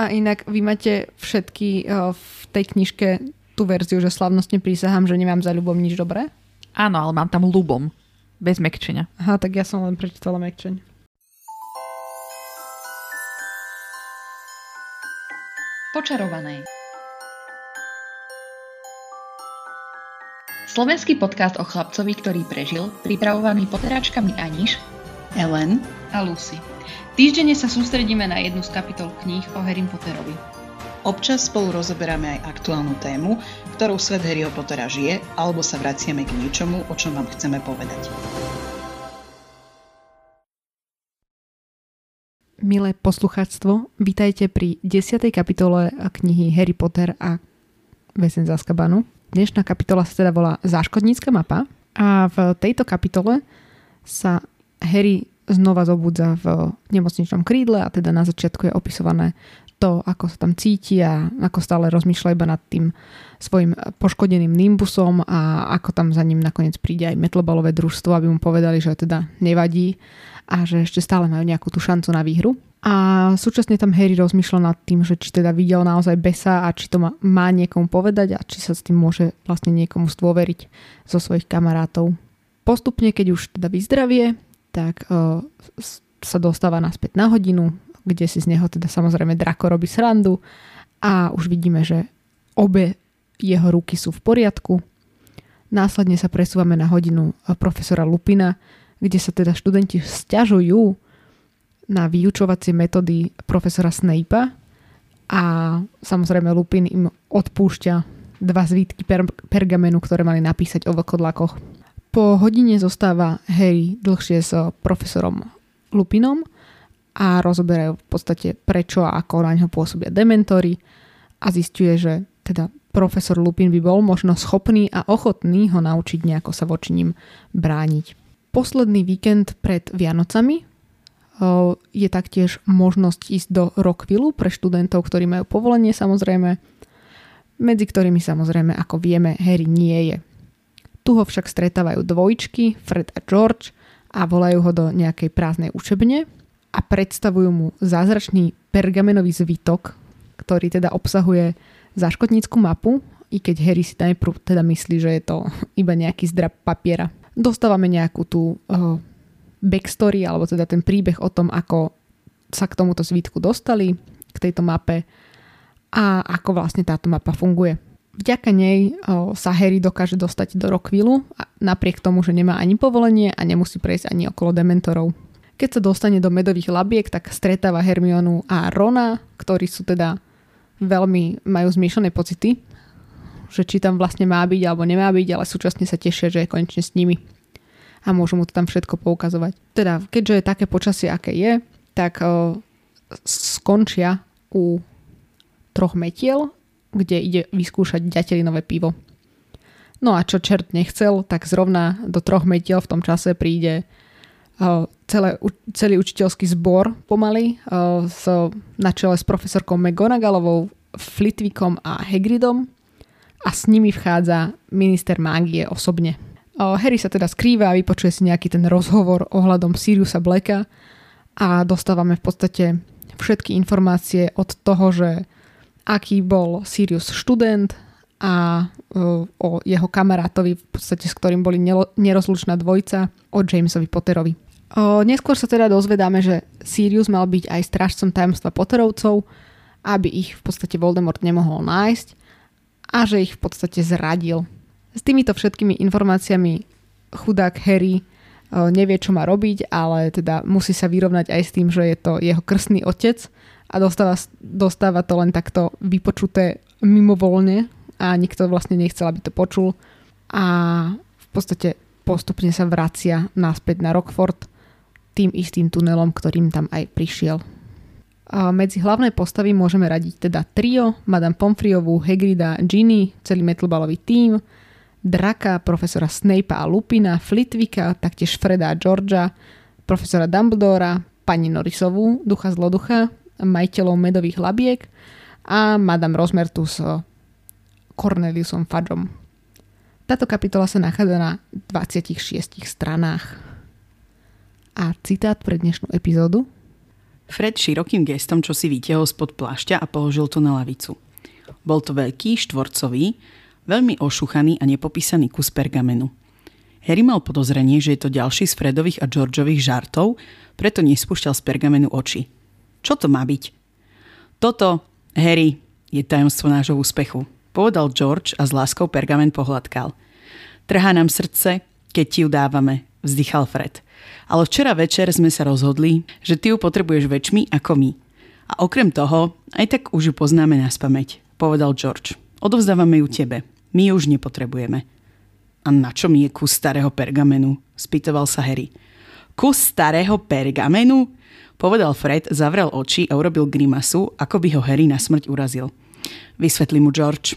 A inak vy máte všetky uh, v tej knižke tú verziu, že slavnostne prísahám, že nemám za ľubom nič dobré? Áno, ale mám tam ľubom. Bez mekčenia. Aha, tak ja som len prečítala mekčeň. Počarované. Slovenský podcast o chlapcovi, ktorý prežil, pripravovaný poteráčkami Aniš, Ellen a Lucy. Týždenne sa sústredíme na jednu z kapitol kníh o Harry Potterovi. Občas spolu rozoberáme aj aktuálnu tému, ktorou svet Harryho Pottera žije, alebo sa vraciame k niečomu, o čom vám chceme povedať. Milé poslucháctvo, vítajte pri 10. kapitole knihy Harry Potter a Vesen z Azkabanu. Dnešná kapitola sa teda volá Záškodnícka mapa a v tejto kapitole sa Harry znova zobudza v nemocničnom krídle a teda na začiatku je opisované to, ako sa tam cíti a ako stále rozmýšľa iba nad tým svojim poškodeným nimbusom a ako tam za ním nakoniec príde aj metlobalové družstvo, aby mu povedali, že teda nevadí a že ešte stále majú nejakú tú šancu na výhru. A súčasne tam Harry rozmýšľa nad tým, že či teda videl naozaj besa a či to má, má niekomu povedať a či sa s tým môže vlastne niekomu stvoveriť zo svojich kamarátov. Postupne, keď už teda vyzdravie, tak uh, sa dostáva naspäť na hodinu, kde si z neho teda samozrejme Drako robí srandu a už vidíme, že obe jeho ruky sú v poriadku. Následne sa presúvame na hodinu profesora Lupina, kde sa teda študenti sťažujú, na vyučovacie metódy profesora Snape'a a samozrejme Lupin im odpúšťa dva zvítky per- pergamenu, ktoré mali napísať o vlkodlakoch. Po hodine zostáva Harry dlhšie s profesorom Lupinom a rozoberajú v podstate prečo a ako na ňo pôsobia dementory a zistuje, že teda profesor Lupin by bol možno schopný a ochotný ho naučiť nejako sa voči ním brániť. Posledný víkend pred Vianocami je taktiež možnosť ísť do Rockvillu pre študentov, ktorí majú povolenie samozrejme, medzi ktorými samozrejme, ako vieme, Harry nie je. Tu ho však stretávajú dvojčky, Fred a George a volajú ho do nejakej prázdnej učebne a predstavujú mu zázračný pergamenový zvitok, ktorý teda obsahuje záškotnícku mapu, i keď Harry si najprv teda myslí, že je to iba nejaký zdrab papiera. Dostávame nejakú tú uh, backstory, alebo teda ten príbeh o tom, ako sa k tomuto svítku dostali, k tejto mape a ako vlastne táto mapa funguje. Vďaka nej o, sa Harry dokáže dostať do Rockvillu, napriek tomu, že nemá ani povolenie a nemusí prejsť ani okolo dementorov. Keď sa dostane do medových labiek, tak stretáva Hermionu a Rona, ktorí sú teda veľmi, majú zmiešané pocity, že či tam vlastne má byť alebo nemá byť, ale súčasne sa tešia, že je konečne s nimi a môžu mu to tam všetko poukazovať. Teda, keďže je také počasie, aké je, tak uh, skončia u troch metiel, kde ide vyskúšať ďatelinové pivo. No a čo čert nechcel, tak zrovna do troch metiel v tom čase príde uh, celé, celý učiteľský zbor pomaly uh, s, na čele s profesorkou McGonagallovou, Flitvikom a Hagridom a s nimi vchádza minister mágie osobne. Harry sa teda skrýva a vypočuje si nejaký ten rozhovor ohľadom Siriusa Blacka a dostávame v podstate všetky informácie od toho, že aký bol Sirius študent a o jeho kamarátovi, v podstate s ktorým boli nerozlučná dvojica, o Jamesovi Potterovi. O, neskôr sa teda dozvedáme, že Sirius mal byť aj strážcom tajomstva Potterovcov, aby ich v podstate Voldemort nemohol nájsť a že ich v podstate zradil s týmito všetkými informáciami chudák Harry e, nevie, čo má robiť, ale teda musí sa vyrovnať aj s tým, že je to jeho krstný otec a dostáva, dostáva to len takto vypočuté mimovoľne a nikto vlastne nechcel, aby to počul a v podstate postupne sa vracia naspäť na Rockford tým istým tunelom, ktorým tam aj prišiel. A medzi hlavné postavy môžeme radiť teda trio, Madame Pomfriovú, Hagrida, Ginny, celý metlbalový tím, Draka, profesora Snape'a a Lupina, Flitvika, taktiež Freda a Georgia, profesora Dumbledora, pani Norrisovú, ducha zloducha, majiteľov medových labiek a Madame Rosmertu s Corneliusom Fudgeom. Táto kapitola sa nachádza na 26 stranách. A citát pre dnešnú epizódu. Fred širokým gestom čo si vytiahol spod plášťa a položil to na lavicu. Bol to veľký, štvorcový, veľmi ošuchaný a nepopísaný kus pergamenu. Harry mal podozrenie, že je to ďalší z Fredových a Georgeových žartov, preto nespúšťal z pergamenu oči. Čo to má byť? Toto, Harry, je tajomstvo nášho úspechu, povedal George a s láskou pergamen pohľadkal. Trhá nám srdce, keď ti ju dávame, vzdychal Fred. Ale včera večer sme sa rozhodli, že ty ju potrebuješ väčšmi ako my. A okrem toho, aj tak už ju poznáme na spameť, povedal George. Odovzdávame ju tebe. My ju už nepotrebujeme. A na čo mi je kus starého pergamenu? Spýtoval sa Harry. Kus starého pergamenu? Povedal Fred, zavrel oči a urobil grimasu, ako by ho Harry na smrť urazil. Vysvetlí mu George.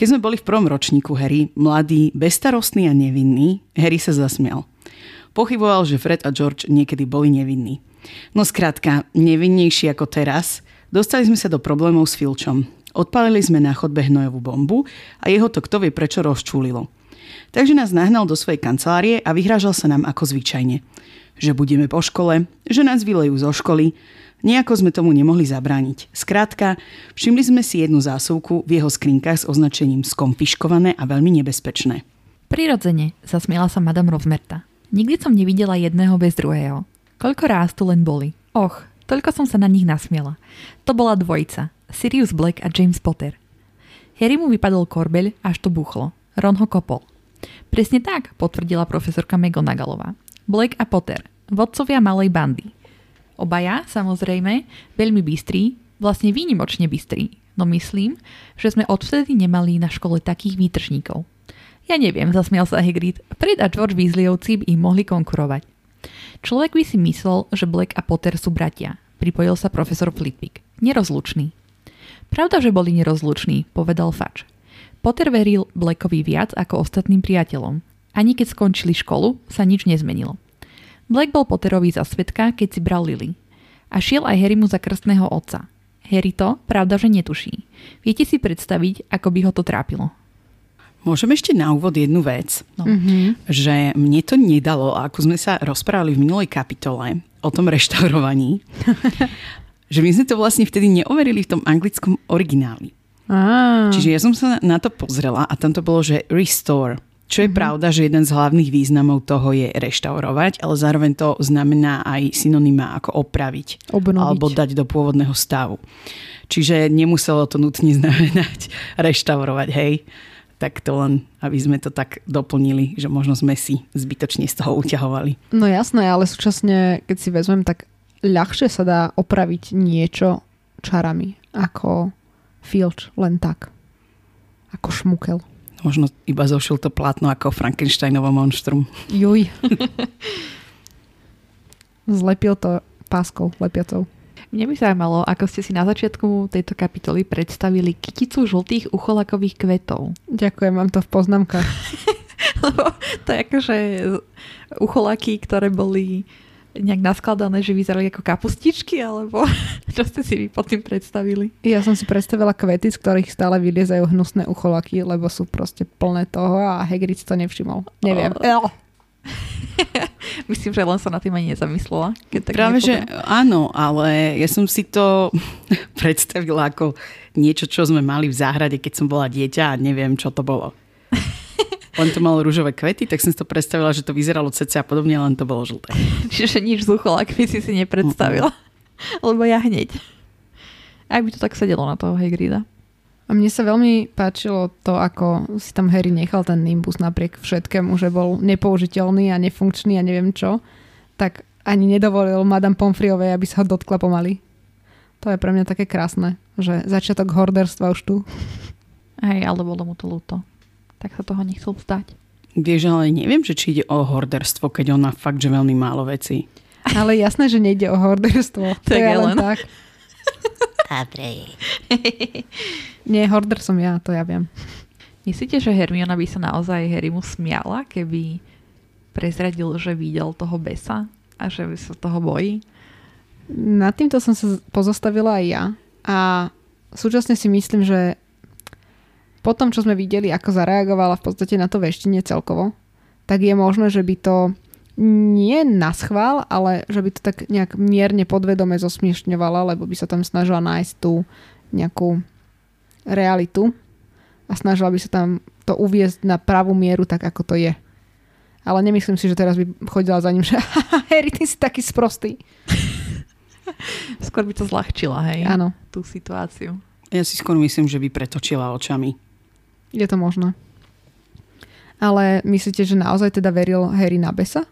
Keď sme boli v prvom ročníku Harry, mladý, bestarostný a nevinný, Harry sa zasmial. Pochyboval, že Fred a George niekedy boli nevinní. No skrátka, nevinnejší ako teraz, dostali sme sa do problémov s Filčom. Odpálili sme na chodbe hnojovú bombu a jeho to kto vie prečo rozčúlilo. Takže nás nahnal do svojej kancelárie a vyhrážal sa nám ako zvyčajne. Že budeme po škole, že nás vylejú zo školy, Nejako sme tomu nemohli zabrániť. Skrátka, všimli sme si jednu zásuvku v jeho skrinkách s označením skonfiškované a veľmi nebezpečné. Prirodzene, zasmiela sa Madame Rozmerta. Nikdy som nevidela jedného bez druhého. Koľko ráz tu len boli. Och, toľko som sa na nich nasmiela. To bola dvojica. Sirius Black a James Potter. Harry mu vypadol korbeľ, až to buchlo. Ron ho kopol. Presne tak, potvrdila profesorka McGonagallová. Black a Potter, vodcovia malej bandy. Obaja, samozrejme, veľmi bystrí, vlastne výnimočne bystrí, no myslím, že sme odvtedy nemali na škole takých výtržníkov. Ja neviem, zasmial sa Hagrid. Fred a George Weasleyovci by im mohli konkurovať. Človek by si myslel, že Black a Potter sú bratia. Pripojil sa profesor Flitwick. Nerozlučný. Pravda, že boli nerozluční, povedal Fač. Potter veril Blackovi viac ako ostatným priateľom. Ani keď skončili školu, sa nič nezmenilo. Black bol Potterovi za svetka, keď si bral Lily. A šiel aj Harrymu za krstného otca. Harry to, pravda, že netuší. Viete si predstaviť, ako by ho to trápilo. Môžem ešte na úvod jednu vec, No. Mm-hmm. že mne to nedalo, ako sme sa rozprávali v minulej kapitole o tom reštaurovaní, že my sme to vlastne vtedy neoverili v tom anglickom origináli. Á, Čiže ja som sa na to pozrela a tam to bolo, že restore. Čo je mm-hmm. pravda, že jeden z hlavných významov toho je reštaurovať, ale zároveň to znamená aj synonyma ako opraviť. obnoviť. alebo dať do pôvodného stavu. Čiže nemuselo to nutne znamenať reštaurovať, hej. Tak to len, aby sme to tak doplnili, že možno sme si zbytočne z toho uťahovali. No jasné, ale súčasne, keď si vezmem, tak ľahšie sa dá opraviť niečo čarami, ako filč, len tak. Ako šmukel. Možno iba zošil to plátno ako Frankensteinovo monštrum. Juj. Zlepil to páskou lepiacou. Mne by zaujímalo, ako ste si na začiatku tejto kapitoly predstavili kyticu žltých ucholakových kvetov. Ďakujem, mám to v poznámkach. Lebo to je akože ucholaky, ktoré boli nejak naskladané, že vyzerali ako kapustičky, alebo čo ste si vy pod tým predstavili? Ja som si predstavila kvety, z ktorých stále vyliezajú hnusné ucholaky, lebo sú proste plné toho a Hagrid to nevšimol. Neviem. Oh. Myslím, že len sa na tým ani nezamyslela. Keď tak Práve, že áno, ale ja som si to predstavila ako niečo, čo sme mali v záhrade, keď som bola dieťa a neviem, čo to bolo. Len to malo rúžové kvety, tak som si to predstavila, že to vyzeralo cece a podobne, len to bolo žlté. Čiže nič z ucholakmi si si nepredstavila. Lebo ja hneď. Ak by to tak sedelo na toho Hagrida. A mne sa veľmi páčilo to, ako si tam Harry nechal ten Nimbus napriek všetkému, že bol nepoužiteľný a nefunkčný a neviem čo, tak ani nedovolil Madame Pomfriovej, aby sa ho dotkla pomaly. To je pre mňa také krásne, že začiatok horderstva už tu. Hej, ale bolo mu to ľúto. Tak sa toho nechcel vzdať. Vieš, ale neviem, že či ide o horderstvo, keď on má fakt, že veľmi málo vecí. Ale jasné, že nejde o horderstvo. To Tak je je len tak. Nie, horder som ja, to ja viem. Myslíte, že Hermiona by sa naozaj Harrymu smiala, keby prezradil, že videl toho besa a že sa toho bojí? Nad týmto som sa pozostavila aj ja a súčasne si myslím, že po tom, čo sme videli, ako zareagovala v podstate na to veštine celkovo, tak je možné, že by to nie na schvál, ale že by to tak nejak mierne podvedome zosmiešňovala, lebo by sa tam snažila nájsť tú nejakú realitu a snažila by sa tam to uviezť na pravú mieru tak, ako to je. Ale nemyslím si, že teraz by chodila za ním, že Harry, ty si taký sprostý. Skôr by to zľahčila, hej? Áno. Tú situáciu. Ja si skôr myslím, že by pretočila očami. Je to možné. Ale myslíte, že naozaj teda veril Harry na Besa?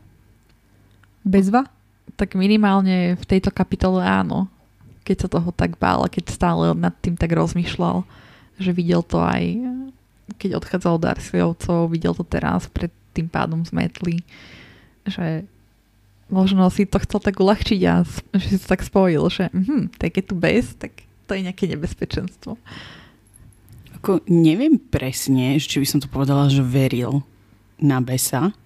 Bezva? Tak minimálne v tejto kapitole áno. Keď sa toho tak bál keď stále nad tým tak rozmýšľal, že videl to aj keď odchádzal od Darsiovcov, videl to teraz pred tým pádom zmetli, že možno si to chcel tak uľahčiť a že si to tak spojil, že mhm, tak je tu bez, tak to je nejaké nebezpečenstvo. Ako, neviem presne, či by som to povedala, že veril na besa,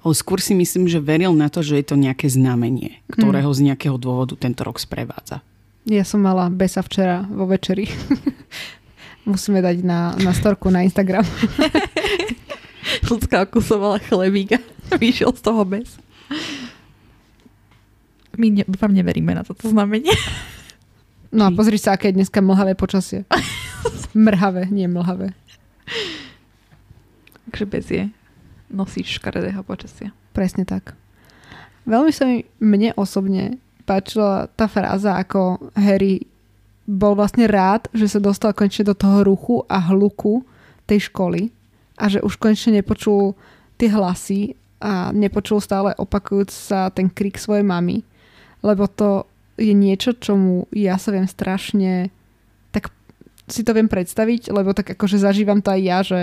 ale skôr si myslím, že veril na to, že je to nejaké znamenie, ktorého z nejakého dôvodu tento rok sprevádza. Ja som mala besa včera vo večeri. Musíme dať na, na storku na Instagram. Ľudská okusovala chlebík a vyšiel z toho bez. My ne, vám neveríme na toto znamenie. No a pozri sa, aké je dneska mlhavé počasie. Mrhavé, nie mlhavé. Takže bez je nosič škaredého počasia. Presne tak. Veľmi sa mi mne osobne páčila tá fráza, ako Harry bol vlastne rád, že sa dostal konečne do toho ruchu a hluku tej školy a že už konečne nepočul tie hlasy a nepočul stále opakujúc sa ten krik svojej mamy, lebo to je niečo, čomu ja sa viem strašne si to viem predstaviť, lebo tak akože zažívam to aj ja, že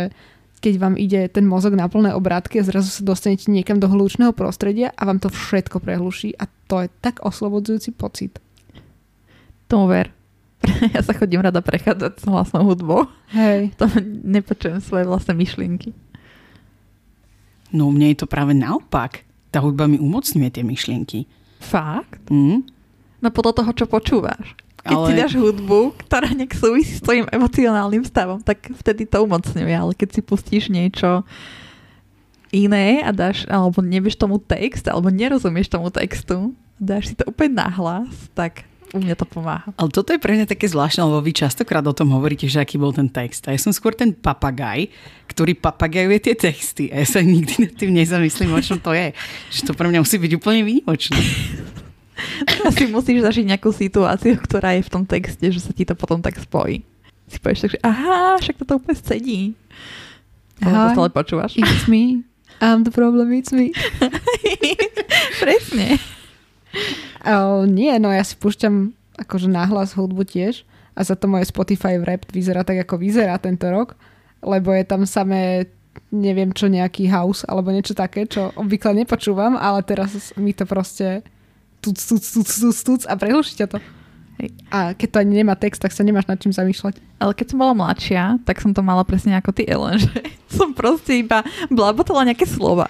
keď vám ide ten mozog na plné obrátky a zrazu sa dostanete niekam do hlučného prostredia a vám to všetko prehluší a to je tak oslobodzujúci pocit. Tomu ver. Ja sa chodím rada prechádzať s hlasnou hudbou. Hej. To nepočujem svoje vlastné myšlienky. No mne je to práve naopak. Tá hudba mi umocňuje tie myšlienky. Fakt? Mm? No podľa toho, čo počúvaš. Keď Ale- si dáš hudbu, ktorá nejak súvisí s tvojim emocionálnym stavom, tak vtedy to umocňuje. Ale keď si pustíš niečo iné a dáš, alebo nevieš tomu text, alebo nerozumieš tomu textu, dáš si to úplne nahlas, tak u mňa to pomáha. Ale toto je pre mňa také zvláštne, lebo vy častokrát o tom hovoríte, že aký bol ten text. A ja som skôr ten papagaj, ktorý papagajuje tie texty. A ja sa nikdy nad tým nezamyslím, o čom to je. Že to pre mňa musí byť úplne výnimočné. Asi musíš zažiť nejakú situáciu, ktorá je v tom texte, že sa ti to potom tak spojí. Si povieš tak, že aha, však toto úplne sedí. Aha. To stále počúvaš. It's me. I'm the problem, it's me. Presne. Uh, nie, no ja si púšťam akože náhlas hudbu tiež a za to moje Spotify Wrapped vyzerá tak, ako vyzerá tento rok, lebo je tam samé neviem čo, nejaký house alebo niečo také, čo obvykle nepočúvam, ale teraz mi to proste tuc, tuc, tuc, tuc, tuc a prehluší ťa to. Hej. A keď to ani nemá text, tak sa nemáš nad čím zamýšľať. Ale keď som bola mladšia, tak som to mala presne ako ty, Ellen, že som proste iba blabotala nejaké slova.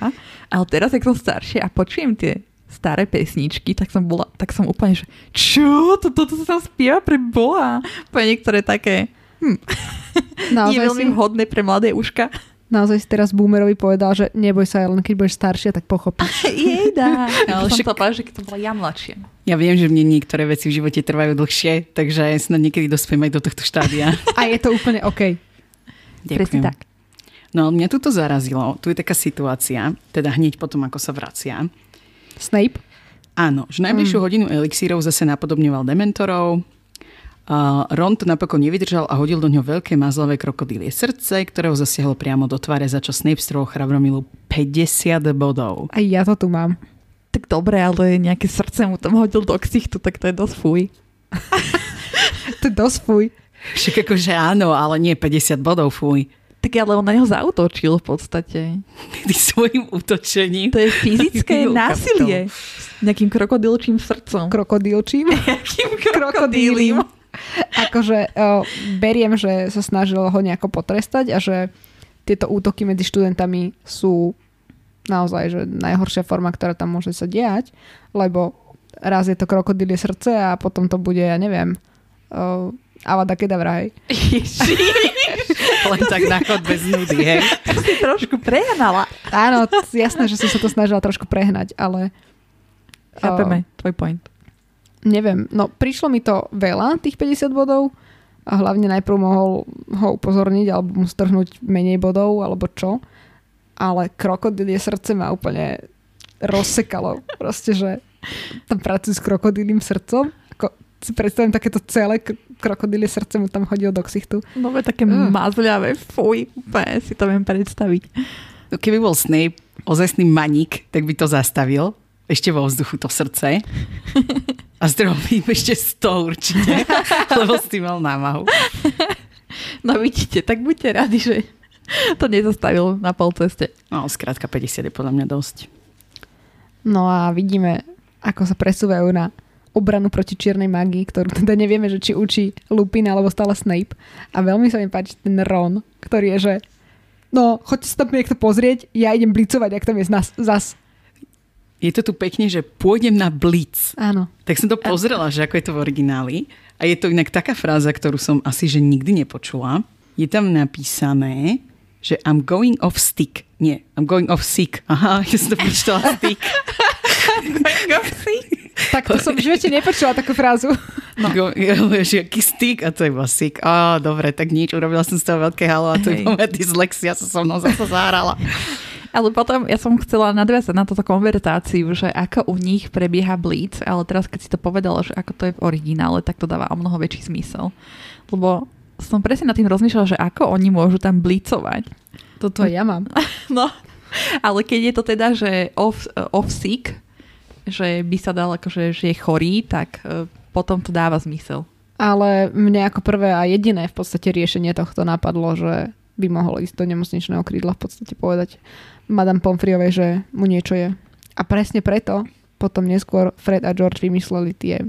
Ale teraz, ak som staršia a počujem tie staré pesničky, tak som bola, tak som úplne, že čo? Toto to, sa tam spieva pre Boha. Po niektoré také, hm, nie Naozaj, veľmi si, vhodné pre mladé uška. Naozaj si teraz Boomerovi povedal, že neboj sa, len keď budeš staršia, tak pochopíš. Jejda. Ale však- to povedala, že keď to bola ja mladšia. Ja viem, že mne niektoré veci v živote trvajú dlhšie, takže snad niekedy dospiem aj do tohto štádia. A je to úplne OK. Presne tak. No ale mňa tu zarazilo. Tu je taká situácia, teda hneď potom, ako sa vracia. Snape? Áno, že najbližšiu mm. hodinu elixírov zase napodobňoval dementorov. Uh, Ron to napokon nevydržal a hodil do ňoho veľké mazlavé krokodílie srdce, ktorého zasiahlo priamo do tváre, za čo Snape strhol chrabromilu 50 bodov. Aj ja to tu mám. Tak dobre, ale nejaké srdce mu tam hodil do ksichtu, tak to je dosť fuj. To je dosť fuj. Však akože áno, ale nie 50 bodov, fuj. Tak ale on na neho zautočil v podstate. Tým svojim útočením. To je fyzické násilie. Nejakým krokodilčím srdcom. Krokodílčím. Nejakým krokodílim. Akože o, beriem, že sa snažil ho nejako potrestať a že tieto útoky medzi študentami sú naozaj že najhoršia forma, ktorá tam môže sa diať, lebo raz je to krokodílie srdce a potom to bude, ja neviem, uh, Avada Kedavra, hej. Len tak na chod bez nudy, hej? si trošku prehnala. Áno, jasné, že som sa to snažila trošku prehnať, ale Chápeme, tvoj point. Neviem, no prišlo mi to veľa, tých 50 bodov a hlavne najprv mohol ho upozorniť alebo mu strhnúť menej bodov alebo čo, ale krokodilie srdce ma úplne rozsekalo. Proste, že tam pracujú s krokodílým srdcom. Ako si predstavím takéto celé k- krokodílie srdce mu tam hodil do ksichtu. No veď také Ugh. mazľavé, fuj, úplne si to viem predstaviť. No, Keby bol Snape ozajstný maník, tak by to zastavil. Ešte vo vzduchu to srdce. A im ešte 100 určite, lebo s tým mal námahu. No vidíte, tak buďte radi, že to nezastavil na pol ceste. No, skrátka 50 je podľa mňa dosť. No a vidíme, ako sa presúvajú na obranu proti čiernej magii, ktorú teda nevieme, že či učí Lupin alebo stále Snape. A veľmi sa mi páči ten Ron, ktorý je, že no, choďte sa tam niekto pozrieť, ja idem blicovať, ak tam je zas. zas. Je to tu pekne, že pôjdem na blitz. Áno. Tak som to pozrela, že ako je to v origináli. A je to inak taká fráza, ktorú som asi že nikdy nepočula. Je tam napísané, že I'm going off stick. Nie, I'm going off sick. Aha, ja som to prečítala stick. Tak to som v živote nepočula takú frázu. No. Go, že aký stick a to je iba sick. Á, dobre, tak nič, urobila som z toho veľké halo a to je moja dyslexia sa so mnou zase zahrala. Ale potom ja som chcela nadviazať na túto konvertáciu, že ako u nich prebieha blitz, ale teraz keď si to povedala, že ako to je v originále, tak to dáva o mnoho väčší zmysel. Lebo som presne nad tým rozmýšľala, že ako oni môžu tam blicovať. Toto ja mám. No, ale keď je to teda, že off, off sick, že by sa dal akože, že je chorý, tak e, potom to dáva zmysel. Ale mne ako prvé a jediné v podstate riešenie tohto napadlo, že by mohol ísť do nemocničného krídla v podstate povedať Madame Pomfriovej, že mu niečo je. A presne preto potom neskôr Fred a George vymysleli tie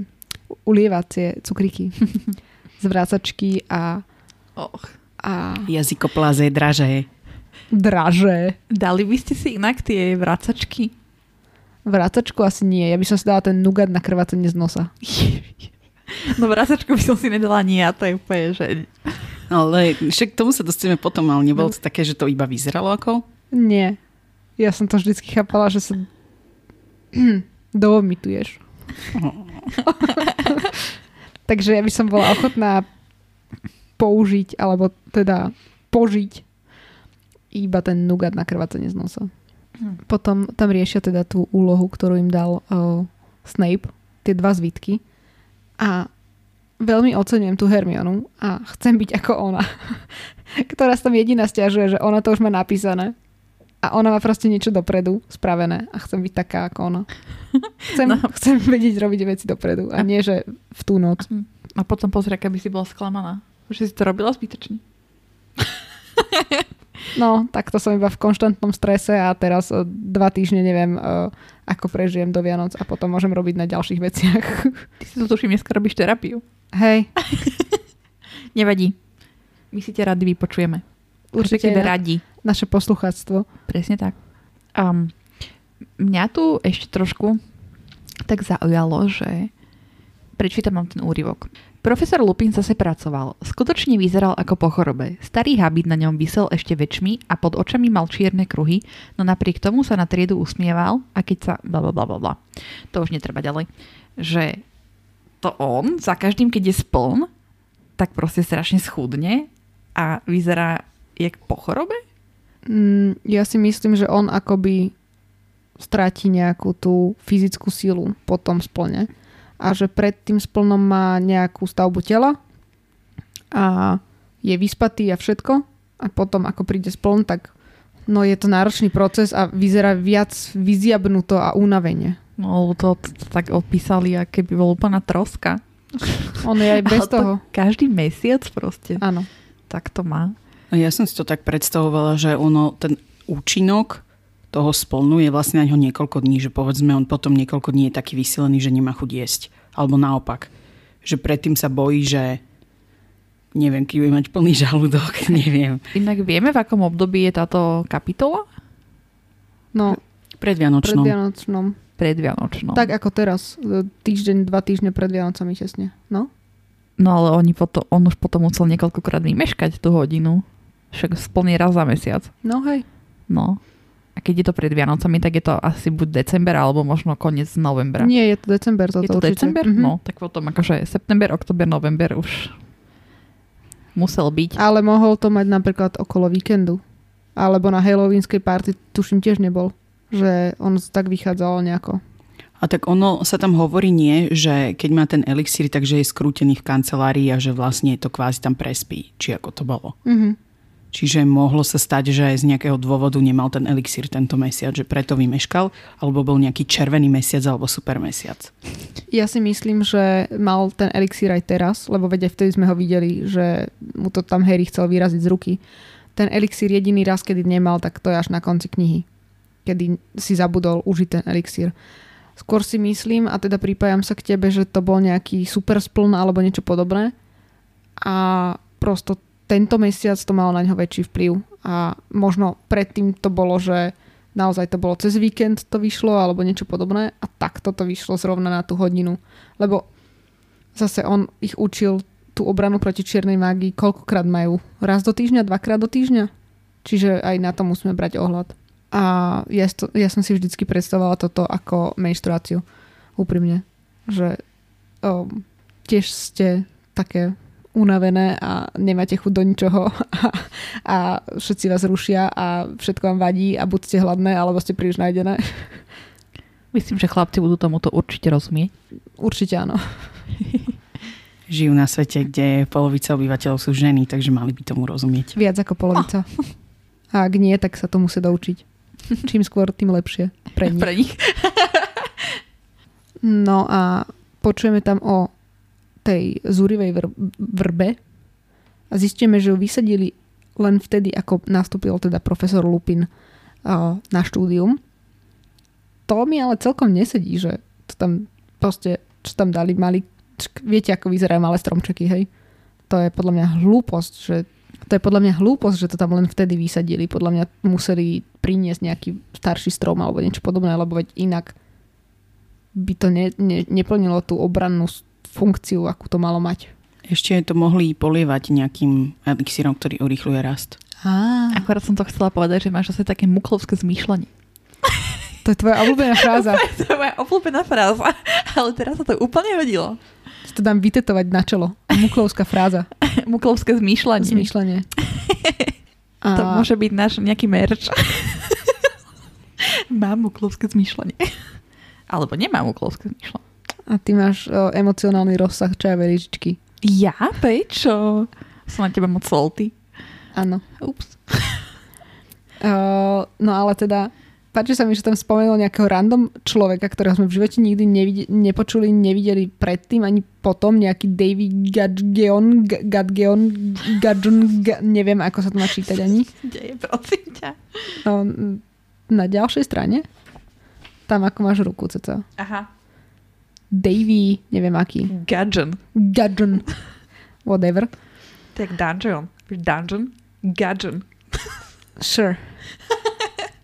ulievacie cukriky. Zvracačky a, Och. a Jazykopláze draže. draže. Dali by ste si inak tie vracačky? Vracačku asi nie. Ja by som si dala ten nugat na krvácanie z nosa. No vracačku by som si nedala nie a to je úplne, že... Ale však k tomu sa dostaneme potom, ale nebolo to také, že to iba vyzeralo ako? Nie. Ja som to vždycky chápala, že sa dovomituješ. Takže ja by som bola ochotná použiť, alebo teda požiť iba ten nugat na krvácanie z nosa. Hm. Potom tam riešia teda tú úlohu, ktorú im dal uh, Snape, tie dva zvitky. A veľmi oceňujem tú Hermionu a chcem byť ako ona. Ktorá sa tam jediná stiažuje, že ona to už má napísané. A ona má proste niečo dopredu spravené a chcem byť taká ako ona. Chcem, no. Chcem vedieť robiť veci dopredu a nie, že v tú noc. A potom pozri, aká by si bola sklamaná. Že si to robila zbytočne. No, tak to som iba v konštantnom strese a teraz o dva týždne neviem, uh, ako prežijem do Vianoc a potom môžem robiť na ďalších veciach. Ty si to tuším, dneska robíš terapiu. Hej, Nevadí. My si ťa rady vypočujeme. Určite radi. naše poslucháctvo. Presne tak. Um, mňa tu ešte trošku tak zaujalo, že prečítam vám ten úryvok. Profesor Lupin zase pracoval. Skutočne vyzeral ako po chorobe. Starý habit na ňom vysel ešte väčšmi a pod očami mal čierne kruhy, no napriek tomu sa na triedu usmieval a keď sa... Bla, bla, bla. To už netreba ďalej. Že to on za každým, keď je spln, tak proste strašne schudne a vyzerá jak po chorobe? Mm, ja si myslím, že on akoby stráti nejakú tú fyzickú sílu po tom splne a že pred tým splnom má nejakú stavbu tela a je vyspatý a všetko a potom ako príde spln, tak no je to náročný proces a vyzerá viac vyziabnuto a únavene. No, to, tak opísali, aké by bol úplná troska. On je aj bez Ale toho. Každý mesiac proste. Áno. Tak to má. Ja som si to tak predstavovala, že ono, ten účinok toho spolnu je vlastne na ňo niekoľko dní, že povedzme on potom niekoľko dní je taký vysilený, že nemá chuť jesť. Alebo naopak, že predtým sa bojí, že neviem, kým bude mať plný žalúdok, neviem. Inak vieme, v akom období je táto kapitola? No, Pred pred Vianočnom. Vianočnom. Predvianočnou. Tak ako teraz. e, Týždeň, dva týždne pred Vianocami tesne. No? No ale oni potom, on už potom musel niekoľkokrát vymeškať tú hodinu. Však splní raz za mesiac. No hej. No. A keď je to pred Vianocami, tak je to asi buď december, alebo možno koniec novembra. Nie, je to december toto je to určite. december? Mhm. No, tak potom akože september, oktober, november už musel byť. Ale mohol to mať napríklad okolo víkendu. Alebo na halloweenskej party, tuším, tiež nebol. Že on tak vychádzalo nejako. A tak ono sa tam hovorí nie, že keď má ten elixír, takže je skrútený v kancelárii a že vlastne to kvázi tam prespí. Či ako to bolo. Mhm. Čiže mohlo sa stať, že z nejakého dôvodu nemal ten elixír tento mesiac, že preto vymeškal, alebo bol nejaký červený mesiac alebo super mesiac. Ja si myslím, že mal ten elixír aj teraz, lebo veď aj vtedy sme ho videli, že mu to tam Harry chcel vyraziť z ruky. Ten elixír jediný raz, kedy nemal, tak to je až na konci knihy. Kedy si zabudol užiť ten elixír. Skôr si myslím, a teda pripájam sa k tebe, že to bol nejaký super spln alebo niečo podobné. A prosto tento mesiac to malo na ňo väčší vplyv. A možno predtým to bolo, že naozaj to bolo cez víkend to vyšlo alebo niečo podobné a takto to vyšlo zrovna na tú hodinu. Lebo zase on ich učil tú obranu proti čiernej mágii, koľkokrát majú? Raz do týždňa, dvakrát do týždňa? Čiže aj na to musíme brať ohľad. A ja, to, ja som si vždycky predstavovala toto ako menštruáciu. Úprimne. Že um, tiež ste také unavené a nemáte chuť do ničoho a, a všetci vás rušia a všetko vám vadí a buď ste hladné, alebo ste príliš najdené. Myslím, že chlapci budú tomuto určite rozumieť. Určite áno. Žijú na svete, kde polovica obyvateľov sú ženy, takže mali by tomu rozumieť. Viac ako polovica. A ak nie, tak sa to musí doučiť. Čím skôr, tým lepšie. Pre nich. Pre nich. No a počujeme tam o tej zúrivej vr- vrbe a zistíme, že ju vysadili len vtedy, ako nastúpil teda profesor Lupin na štúdium. To mi ale celkom nesedí, že to tam proste, čo tam dali, mali, viete, ako vyzerajú malé stromčeky, hej? To je podľa mňa hlúposť, že to je podľa mňa hlúposť, že to tam len vtedy vysadili. Podľa mňa museli priniesť nejaký starší strom alebo niečo podobné, lebo veď inak by to ne, ne, neplnilo tú obrannú funkciu, akú to malo mať. Ešte to mohli polievať nejakým elixírom, ktorý urýchluje rast. Á, Akorát som to chcela povedať, že máš asi také muklovské zmýšľanie. to je tvoja obľúbená fráza. to je moja obľúbená fráza, ale teraz sa to úplne hodilo. Si to dám vytetovať na čelo. Muklovská fráza. Muklovské zmýšľanie. Zmýšľanie. A To môže byť náš nejaký merč. mám muklovské zmýšľanie. Alebo nemám muklovské zmýšľanie. A ty máš o, emocionálny rozsah čajovej lyžičky. Ja? Prečo? Som na teba moc salty. Áno. Ups. O, no ale teda, páči sa mi, že tam spomenul nejakého random človeka, ktorého sme v živote nikdy nevide- nepočuli, nevideli predtým, ani potom, nejaký Davy Gadgeon, Gadgeon, Gadgeon, Ga- neviem, ako sa to má čítať ani. Kde je, prosím ťa? O, na ďalšej strane, tam ako máš ruku, ceca. Aha. Davy, neviem aký. Gadgeon. Gadgeon. Whatever. Tak dungeon. Dungeon? Gadgeon. Sure.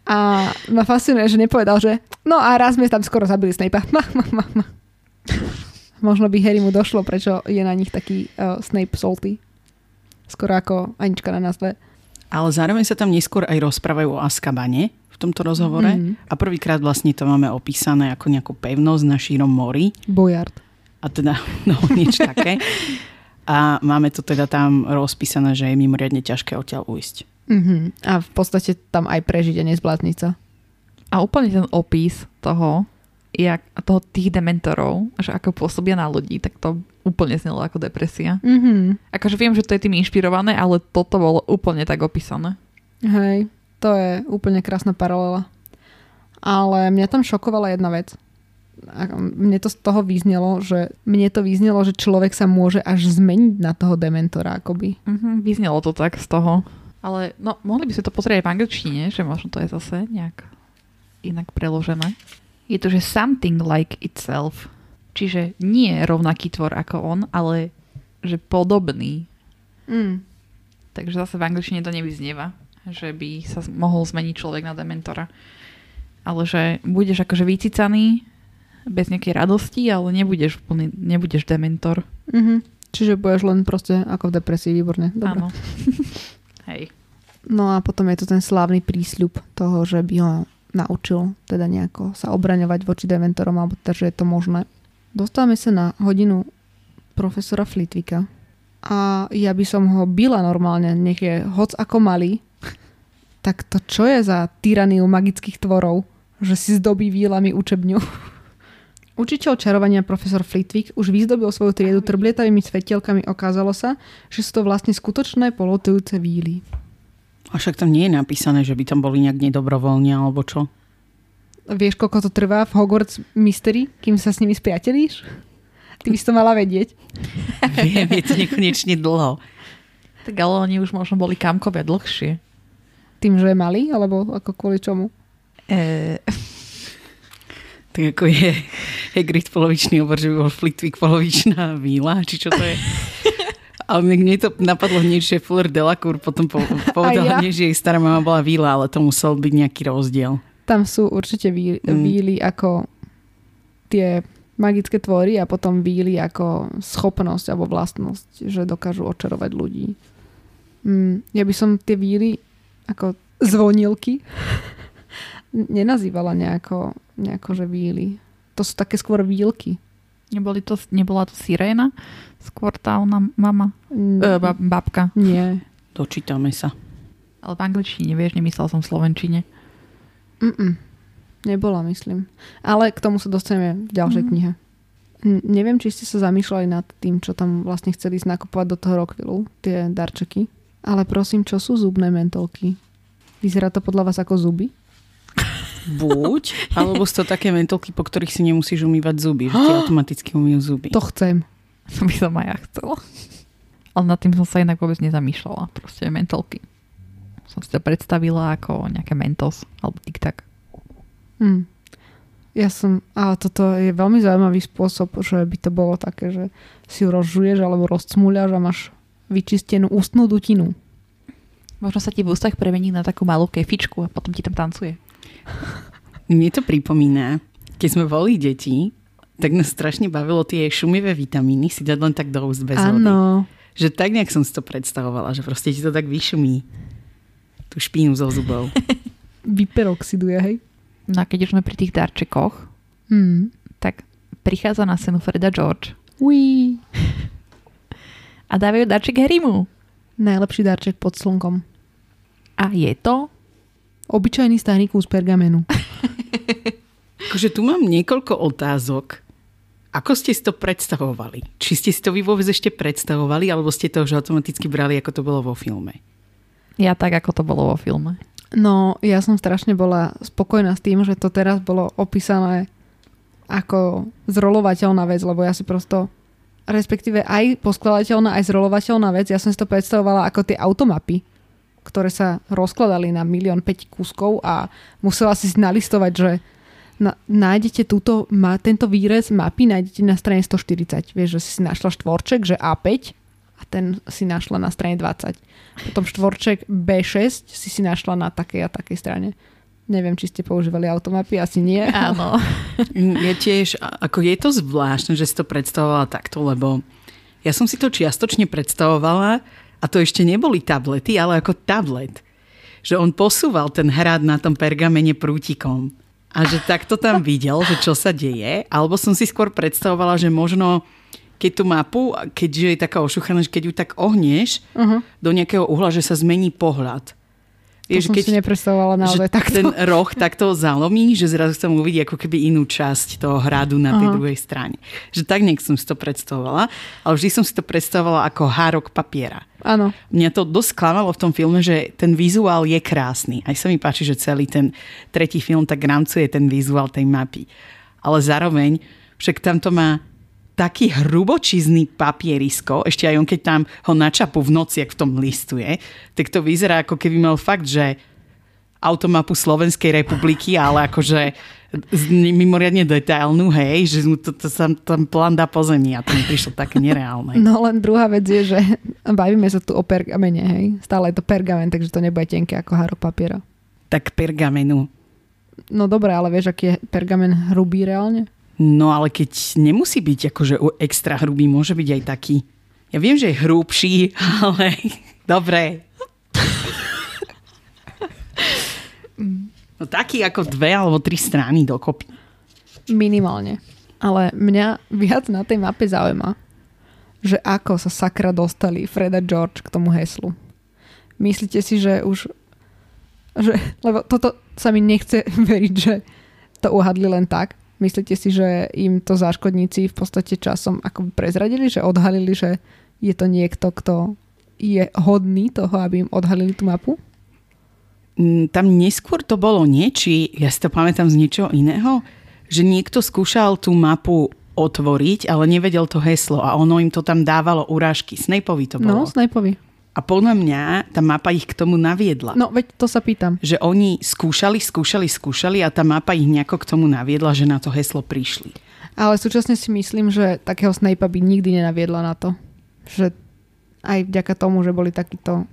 A ma fascinuje, že nepovedal, že no a raz sme tam skoro zabili Snape'a. Ma, ma, ma, ma. Možno by Harry mu došlo, prečo je na nich taký uh, Snape salty. Skoro ako Anička na nás dve. Ale zároveň sa tam neskôr aj rozprávajú o Azkabane v tomto rozhovore. Mm. A prvýkrát vlastne to máme opísané ako nejakú pevnosť na šírom mori. Bojard. A teda, no niečo také. A máme to teda tam rozpísané, že je mimoriadne ťažké odtiaľ ujsť. Mm-hmm. A v podstate tam aj prežiť a nezblázniť sa. A úplne ten opis toho, jak, toho tých dementorov, že ako pôsobia na ľudí, tak to úplne znelo ako depresia. Mm-hmm. Akože viem, že to je tým inšpirované, ale toto bolo úplne tak opísané. Hej, to je úplne krásna paralela. Ale mňa tam šokovala jedna vec. A mne to z toho vyznelo, že mne to vyznelo, že človek sa môže až zmeniť na toho dementora, akoby. Mhm, vyznelo to tak z toho. Ale no, mohli by sme to pozrieť aj v angličtine, že možno to je zase nejak inak preložené. Je to, že something like itself. Čiže nie rovnaký tvor ako on, ale že podobný. Mm. Takže zase v angličtine to nevyznieva, že by sa mohol zmeniť človek na dementora. Ale že budeš akože vycicaný, bez nejakej radosti, ale nebudeš, úplný, nebudeš dementor. Mm-hmm. Čiže budeš len proste ako v depresii, výborne. Dobre. Áno. Hej. No a potom je to ten slávny prísľub toho, že by ho naučil teda nejako sa obraňovať voči dementorom, alebo teda, že je to možné. Dostávame sa na hodinu profesora Flitvika a ja by som ho byla normálne, nech je hoc ako malý. Tak to čo je za tyraniu magických tvorov, že si zdobí výlami učebňu? Učiteľ čarovania profesor Flitwick už vyzdobil svoju triedu trblietavými svetielkami. Okázalo sa, že sú to vlastne skutočné polotujúce víly. A však tam nie je napísané, že by tam boli nejak nedobrovoľne alebo čo? Vieš, koľko to trvá v Hogwarts Mystery, kým sa s nimi spriatelíš? Ty by si to mala vedieť. Viem, je to nekonečne dlho. Tak ale oni už možno boli kamkové dlhšie. Tým, že je malý? Alebo ako kvôli čomu? E, Tak ako je Hagrid polovičný obor, že by bol Flitwick polovičná víla, či čo to je? Ale mne to napadlo hneď, že Fuller Delacour potom po, povedala, ja. hneď, že jej stará mama bola víla, ale to musel byť nejaký rozdiel. Tam sú určite ví, Mm. víly ako tie magické tvory a potom víly ako schopnosť alebo vlastnosť, že dokážu očarovať ľudí. Mm, ja by som tie víly ako zvonilky nenazývala nejako, nejako že víly. To sú také skôr vílky. neboli to, nebola to siréna? Skôr tá ona mama? Mm, E, bab, babka. Nie. Dočítame sa. Ale v angličtine, vieš, nemyslel som v slovenčine. Mm-mm. Nebola, myslím. Ale k tomu sa dostaneme v ďalšej Mhm. knihe. N- neviem, či ste sa zamýšľali nad tým, čo tam vlastne chceli ísť nakupovať do toho Rockvillu, tie darčeky. Ale prosím, čo sú zubné mentolky? Vyzerá to podľa vás ako zuby? Buď, alebo sú to také mentolky, po ktorých si nemusíš umývať zuby, že ti automaticky umýjú zuby. To chcem. To by som aj ja chcela. Ale nad tým som sa inak vôbec nezamýšľala. Proste mentolky. Som si to predstavila ako nejaké mentos alebo tik-tak. Hm. Ja som, ale toto je veľmi zaujímavý spôsob, že by to bolo také, že si ju rozžuješ alebo rozcmúľaš a máš vyčistenú ústnú dutinu. Možno sa ti v ústach premení na takú malú kefičku a potom ti tam tancuje. Mne to pripomína, keď sme boli deti, tak nás strašne bavilo tie šumivé vitamíny si dať len tak do úst bez vody. Áno. Že tak nejak som si to predstavovala, že proste ti to tak vyšumí tú špínu zo zubov. Vyperoxiduje, hej? No a keď už sme pri tých darčekoch, Hm. tak prichádza na scénu Freda George Uí. a dávajú darček Harrymu. Najlepší darček pod slnkom. A je to Obyčajný starý kus pergamenu. Akože tu mám niekoľko otázok. Ako ste si to predstavovali? Či ste si to vy vôbec ešte predstavovali, alebo ste to už automaticky brali, ako to bolo vo filme? ja tak, ako to bolo vo filme. No, ja som strašne bola spokojná s tým, že to teraz bolo opísané ako zrolovateľná vec, lebo ja si prosto respektíve aj poskladateľná, aj zrolovateľná vec. Ja som si to predstavovala ako tie automapy, ktoré sa rozkladali na milión 5 kúskov a musela si nalistovať, že na, nájdete túto, ma, tento výrez mapy nájdete na strane 140. Vieš, že si našla štvorček, že A5 a ten si našla na strane 20. Potom štvorček B6 si si našla na takej a takej strane. Neviem, či ste používali automapy, asi nie. Áno. Ja tiež, ako je to zvláštne, že si to predstavovala takto, lebo ja som si to čiastočne predstavovala a to ešte neboli tablety, ale ako tablet. Že on posúval ten hrad na tom pergamene prútikom. A že takto tam videl, že čo sa deje. Alebo som si skôr predstavovala, že možno keď tú mapu, keďže je taká ošuchaná, že keď ju tak ohneš Uh-huh. do nejakého uhla, že sa zmení pohľad. To som si nepredstavovala naozaj takto. ten roh takto zalomí, že zrazu mu uvidí ako keby inú časť toho hradu na tej Aha. druhej strane. Že tak nejak som si to predstavovala, ale vždy som si to predstavovala ako hárok papiera. Áno. Mňa to dosť klamalo v tom filme, že ten vizuál je krásny. Aj sa mi páči, že celý ten tretí film tak rámcuje ten vizuál tej mapy. Ale zároveň, však tam to má taký hrubočizný papierisko, ešte aj on, keď tam ho načapú v noci, ak v tom listuje, tak to vyzerá ako keby mal fakt, že automapu Slovenskej republiky, ale akože mimoriadne detailnú, hej, že mu to, to sa tam plán dá po zemi a to mi prišlo také nereálne. No len druhá vec je, že bavíme sa tu o pergamene, hej. Stále je to pergamen, takže to nebude tenké ako hárok papiera. Tak pergamenu. No dobré, ale vieš, aký je pergamen hrubý reálne? No ale keď nemusí byť akože extra hrubý, môže byť aj taký. Ja viem, že je hrubší, ale dobre. No taký ako dve alebo tri strany dokopy. Minimálne. Ale mňa viac na tej mape zaujíma, že ako sa sakra dostali Fred a George k tomu heslu. Myslíte si, že už... Že, lebo toto sa mi nechce veriť, že to uhadli len tak. Myslíte si, že im to záškodníci v podstate časom ako prezradili, že odhalili, že je to niekto, kto je hodný toho, aby im odhalili tú mapu? Mm, tam neskôr to bolo nie, či ja si to pamätám z niečoho iného, že niekto skúšal tú mapu otvoriť, ale nevedel to heslo a ono im to tam dávalo urážky. Snapeovi to bolo. No, Snapeovi. A podľa mňa tá mapa ich k tomu naviedla. No, veď to sa pýtam. Že oni skúšali, skúšali, skúšali a tá mapa ich nejako k tomu naviedla, že na to heslo prišli. Ale súčasne si myslím, že takého Snape'a by nikdy nenaviedla na to. Že aj vďaka tomu, že boli takíto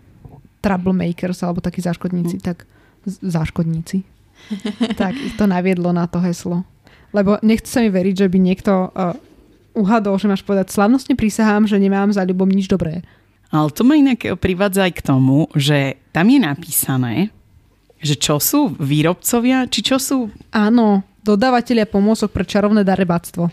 troublemakers alebo takí záškodníci, hm. tak záškodníci, tak ich to naviedlo na to heslo. Lebo nechce sa mi veriť, že by niekto uh, uhadol, že máš povedať slavnostne prísahám, že nemám za ľubom nič dobré. Ale to ma inak privádza aj k tomu, že tam je napísané, že čo sú výrobcovia, či čo sú... Áno, dodávateľia pomôcok pre čarovné darebáctvo.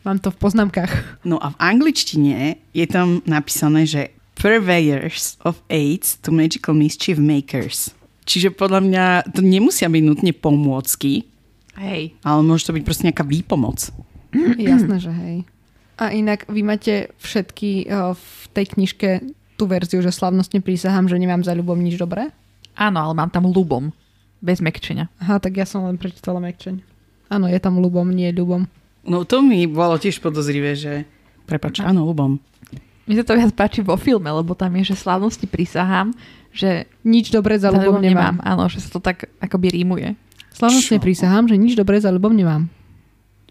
Mám to v poznámkach. No a v angličtine je tam napísané, že purveyors of aids to magical mischief makers. Čiže podľa mňa to nemusia byť nutne pomôcky, Hej. ale môže to byť proste nejaká výpomoc. Jasné, že hej. A inak vy máte všetky uh, v tej knižke tú verziu, že slavnostne prísahám, že nemám za ľubom nič dobré? Áno, ale mám tam ľubom. Bez mekčenia. Aha, tak ja som len prečítala mekčeň. Áno, je tam ľubom, nie ľubom. No to mi bolo tiež podozrivé, že... Prepač, áno, ľubom. Mi sa to viac páči vo filme, lebo tam je, že slavnosti prísahám, že nič dobré za ľubom nemám. nemám. Áno, že sa to tak akoby rímuje. Slavnostne prísahám, že nič dobré za ľubom nemám.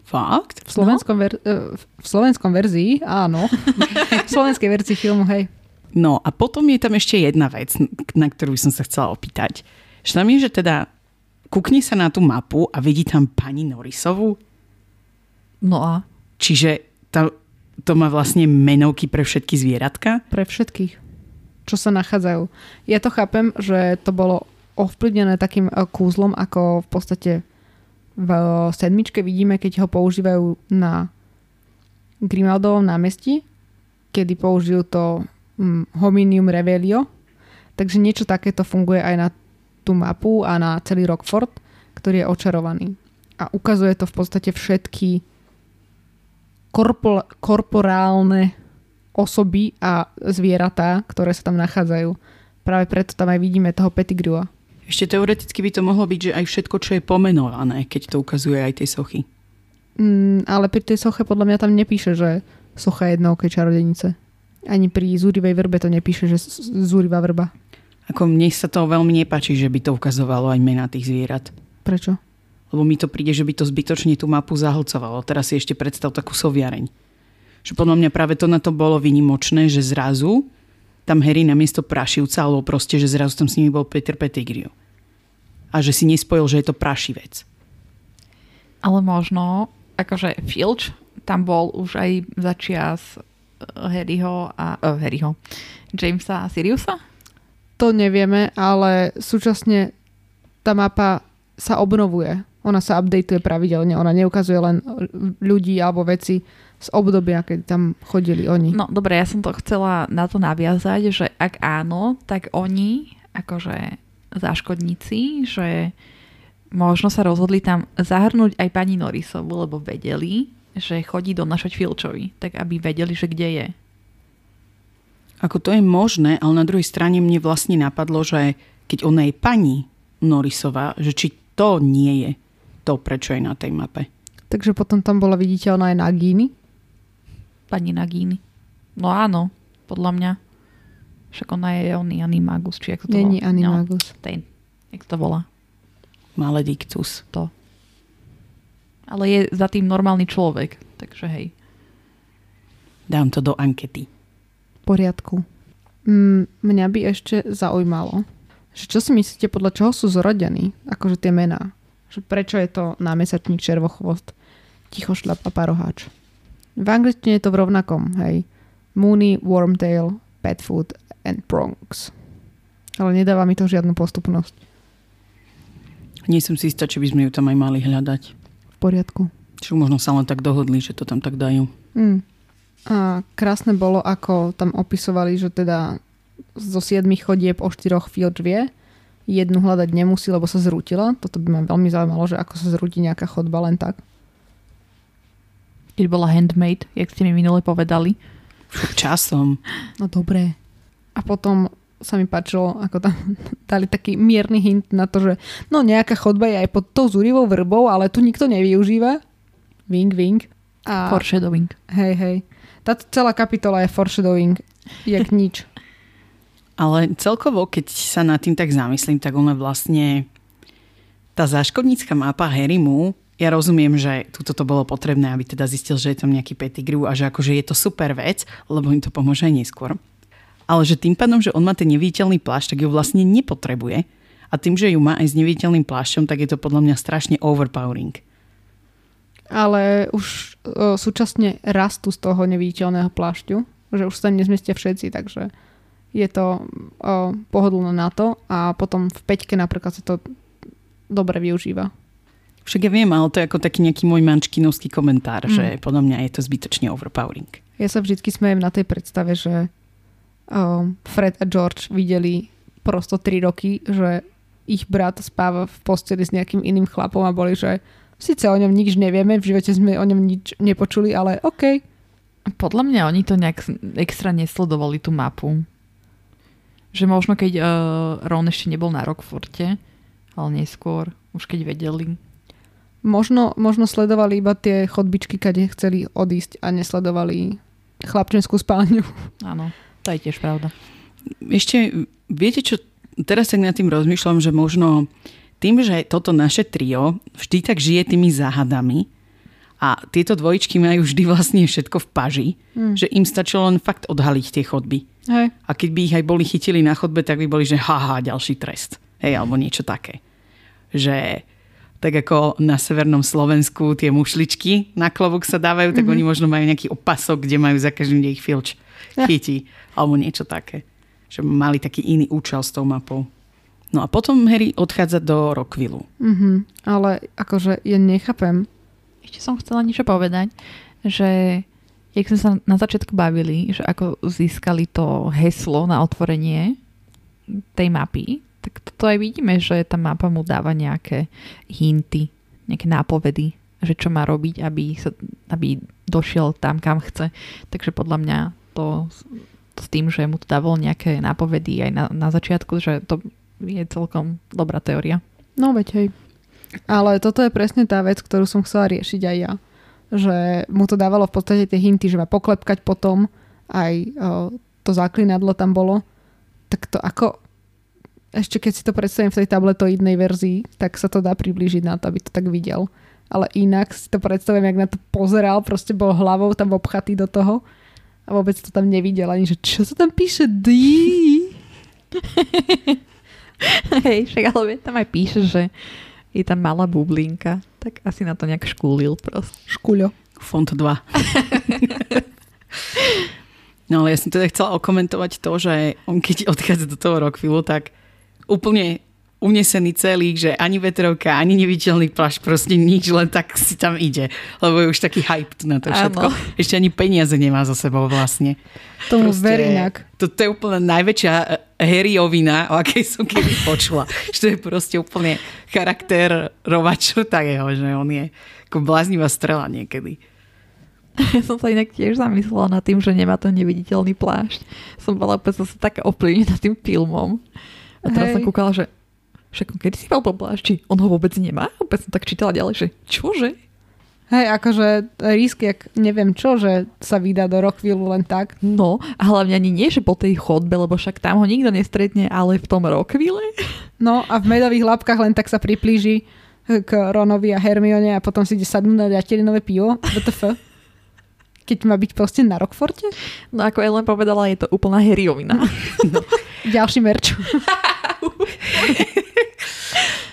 Fakt? V slovenskom, no? ver, e, v slovenskom verzii, áno. v slovenskej verzii filmu, hej. No a potom je tam ešte jedna vec, na ktorú som sa chcela opýtať. Že tam je, že teda kúkne sa na tú mapu a vidí tam pani Norisovú. No a? Čiže to, to má vlastne menovky pre všetky zvieratka? Pre všetkých, čo sa nachádzajú. Ja to chápem, že to bolo ovplyvnené takým e, kúzlom, ako v podstate v sedmičke vidíme, keď ho používajú na Grimaldovom námestí, kedy použijú to hm, hominium revelio. Takže niečo takéto funguje aj na tú mapu a na celý Rockford, ktorý je očarovaný. A ukazuje to v podstate všetky korpor- korporálne osoby a zvieratá, ktoré sa tam nachádzajú. Práve preto tam aj vidíme toho Pettigrua. Ešte teoreticky by to mohlo byť, že aj všetko, čo je pomenované, keď to ukazuje aj tej sochy. Mm, ale pri tej soche podľa mňa tam nepíše, že socha jednokej čarodenice. Ani pri zúrivej vrbe to nepíše, že zúrivá vrba. Ako mne sa to veľmi nepáči, že by to ukazovalo aj mená tých zvierat. Prečo? Lebo mi to príde, že by to zbytočne tú mapu zahlcovalo. Teraz si ešte predstav takú soviareň. Že podľa mňa práve to na to bolo vynimočné, že zrazu tam Harry namiesto prašivca, alebo proste, že zrazu tam s nimi bol Peter Pettigrew. A že si nespojil, že je to prašivec. Ale možno, akože Filch tam bol už aj za čias eh, Harryho a uh, Harryho, Jamesa a Siriusa? To nevieme, ale súčasne tá mapa sa obnovuje. Ona sa updateuje pravidelne. Ona neukazuje len ľudí alebo veci, z obdobia, keď tam chodili oni. No dobre, ja som to chcela na to naviazať, že ak áno, tak oni, akože záškodníci, že možno sa rozhodli tam zahrnúť aj pani Norisovu, lebo vedeli, že chodí donašať Filčovi, tak aby vedeli, že kde je. Ako to je možné, ale na druhej strane mne vlastne napadlo, že keď ona je pani Norisová, že či to nie je to, prečo je na tej mape. Takže potom tam bola viditeľná aj Nagini? pani Nagini. No áno, podľa mňa. Však ona je oný Animagus, či ako to Není Animagus. No, ten, jak to volá? Maledictus. To. Ale je za tým normálny človek, takže hej. Dám to do ankety. V poriadku. Mm, mňa by ešte zaujímalo, že čo si myslíte, podľa čoho sú zorodení, akože tie mená? Že prečo je to námesačník červochvost, tichošľap a paroháč? V angličtine je to v rovnakom, hej. Mooney, Wormtail, Petfoot and Bronx. Ale nedáva mi to žiadnu postupnosť. Nie som si istá, či by sme ju tam aj mali hľadať. V poriadku. Či možno sa len tak dohodli, že to tam tak dajú. Mm. A krásne bolo, ako tam opisovali, že teda zo siedmých chodieb o štyroch Filch vie. Jednu hľadať nemusí, lebo sa zrútila. Toto by ma veľmi zaujímalo, že ako sa zrúti nejaká chodba len tak. Keď bola handmade, jak ste mi minule povedali. Časom. No dobré. A potom sa mi páčilo, ako tam dali taký mierny hint na to, že no nejaká chodba je aj pod tou zúrivou vrbou, ale tu nikto nevyužíva. Wing, wing. A... Foreshadowing. Hej, hej. Táto celá kapitola je foreshadowing, jak nič. Ale celkovo, keď sa nad tým tak zamyslím, tak ona vlastne tá záškodnícka mapa Harrymu, ja rozumiem, že tuto to bolo potrebné, aby teda zistil, že je tam nejaký petigru a že akože je to super vec, lebo im to pomôže aj neskôr. Ale že tým pádom, že on má ten neviditeľný plášť, tak ju vlastne nepotrebuje. A tým, že ju má aj s neviditeľným plášťom, tak je to podľa mňa strašne overpowering ale už o, súčasne rastú z toho neviditeľného plášťu, že už sa nezmestia všetci, takže je to o, pohodlné na to a potom v peťke napríklad sa to dobre využíva. Však ja viem, ale to je ako taký nejaký môj mančkinovský komentár, mm. že podľa mňa je to zbytočne overpowering. Ja sa vždy smejem na tej predstave, že o, Fred a George videli prosto 3 roky, že ich brat spáva v posteli s nejakým iným chlapom a boli, že Sice o ňom nič nevieme, v živote sme o ňom nič nepočuli, ale OK. Podľa mňa oni to nejak extra nesledovali tú mapu. Že možno keď uh, Ron ešte nebol na Rockforte, ale neskôr, už keď vedeli. Možno, možno sledovali iba tie chodbičky, kade chceli odísť a nesledovali chlapčenskú spálňu. Áno, to je tiež pravda. Ešte, viete čo, teraz tak nad tým rozmýšľam, že možno tým, že toto naše trio vždy tak žije tými záhadami a tieto dvojičky majú vždy vlastne všetko v paži, hmm. že im stačilo len fakt odhaliť tie chodby. Hej. A keď by ich aj boli chytili na chodbe, tak by boli, že haha, ďalší trest. Hej, alebo niečo také. Že tak ako na severnom Slovensku tie mušličky na klobúk sa dávajú, tak mm-hmm. oni možno majú nejaký opasok, kde majú za každým, kde ich filč chytí. Ja. Alebo niečo také. Že mali taký iný účel s tou mapou. No a potom Harry odchádza do Rockvillu. Mm-hmm, ale akože ja nechápem. Ešte som chcela niečo povedať, že jak sme sa na začiatku bavili, že ako získali to heslo na otvorenie tej mapy, tak toto aj vidíme, že tá mapa mu dáva nejaké hinty, nejaké nápovedy, že čo má robiť, aby, sa, aby došiel tam, kam chce. Takže podľa mňa to, to s tým, že mu to dávalo nejaké nápovedy aj na, na začiatku, že to je celkom dobrá teória. No veď hej. Ale toto je presne tá vec, ktorú som chcela riešiť aj ja. Že mu to dávalo v podstate tie hinty, že má poklepkať potom, aj o, to záklinadlo tam bolo. Tak to ako... Ešte keď si to predstavím v tej tabletoidnej verzii, tak sa to dá priblížiť na to, aby to tak videl. Ale inak si to predstavím, jak na to pozeral, proste bol hlavou tam obchatý do toho a vôbec to tam nevidel ani, že čo sa tam píše? D. Hej, však ale tam aj píše, že je tam malá bublinka, tak asi na to nejak škúlil proste. Škúľo. Font 2. no ale ja som teda chcela okomentovať to, že on keď odchádza do toho Rockvillu, tak úplne unesený celý, že ani vetrovka, ani neviditeľný plášť, proste nič, len tak si tam ide. Lebo je už taký hype na to všetko. Áno. Ešte ani peniaze nemá za sebou vlastne. Tomu verí inak. To, to je úplne najväčšia eh, Harryovina, o akej som kedy počula. že to je proste úplne charakter rovaču tak jeho, že on je ako bláznivá strela niekedy. Ja som sa inak tiež zamyslela nad tým, že nemá ten neviditeľný plášť. Som bola úplne zase taká ovplyvnená tým filmom. A teraz Hej. som kúkala, že však kedy si mal plášti? On ho vôbec nemá? Opäť som tak čítala ďalej, že čože? Hej, akože risk, jak neviem čo, že sa vydá do Rockville len tak. No, a hlavne ani nie, že po tej chodbe, lebo však tam ho nikto nestretne, ale v tom Rockville. No a v medových labkách len tak sa priplíži k Ronovi a Hermione a potom si ide sadnúť na ďateľinové pivo. WTF. Keď má byť proste na Rockforte? No ako Ellen povedala, je to úplná heriovina. No. Ďalší merč.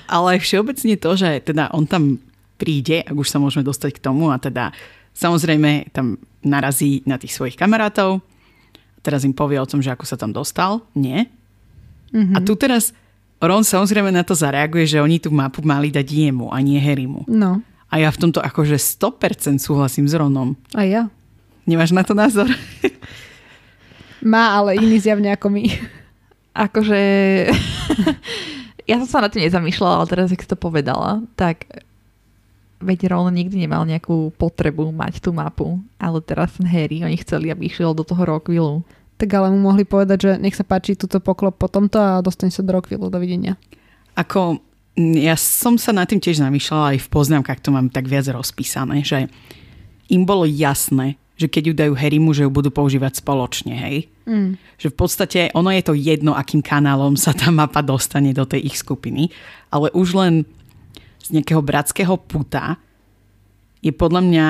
Ale všeobecne to, že teda on tam príde, ak už sa môžeme dostať k tomu a teda samozrejme tam narazí na tých svojich kamarátov. Teraz im povie o tom, že ako sa tam dostal. Nie. Mm-hmm. A tu teraz Ron samozrejme na to zareaguje, že oni tú mapu mali dať jemu a nie Harrymu. No, A ja v tomto akože 100% súhlasím s Ronom. a ja. Nemáš na to názor? Má, ale iný zjavne ako my. Akože... ja som sa na tým nezamýšľala, ale teraz, ak si to povedala, tak veď Ron nikdy nemal nejakú potrebu mať tú mapu, ale teraz ten Harry, oni chceli, aby išiel do toho Rockvillu. Tak ale mu mohli povedať, že nech sa páči túto poklop po tomto a dostane sa do Rockvillu. Dovidenia. Ako, ja som sa nad tým tiež zamýšľala, aj v poznámkach to mám tak viac rozpísané, že im bolo jasné, že keď ju dajú Harrymu, že ju budú používať spoločne, hej? Mm. Že v podstate ono je to jedno, akým kanálom sa tá mapa dostane do tej ich skupiny, ale už len z nejakého bratského puta je podľa mňa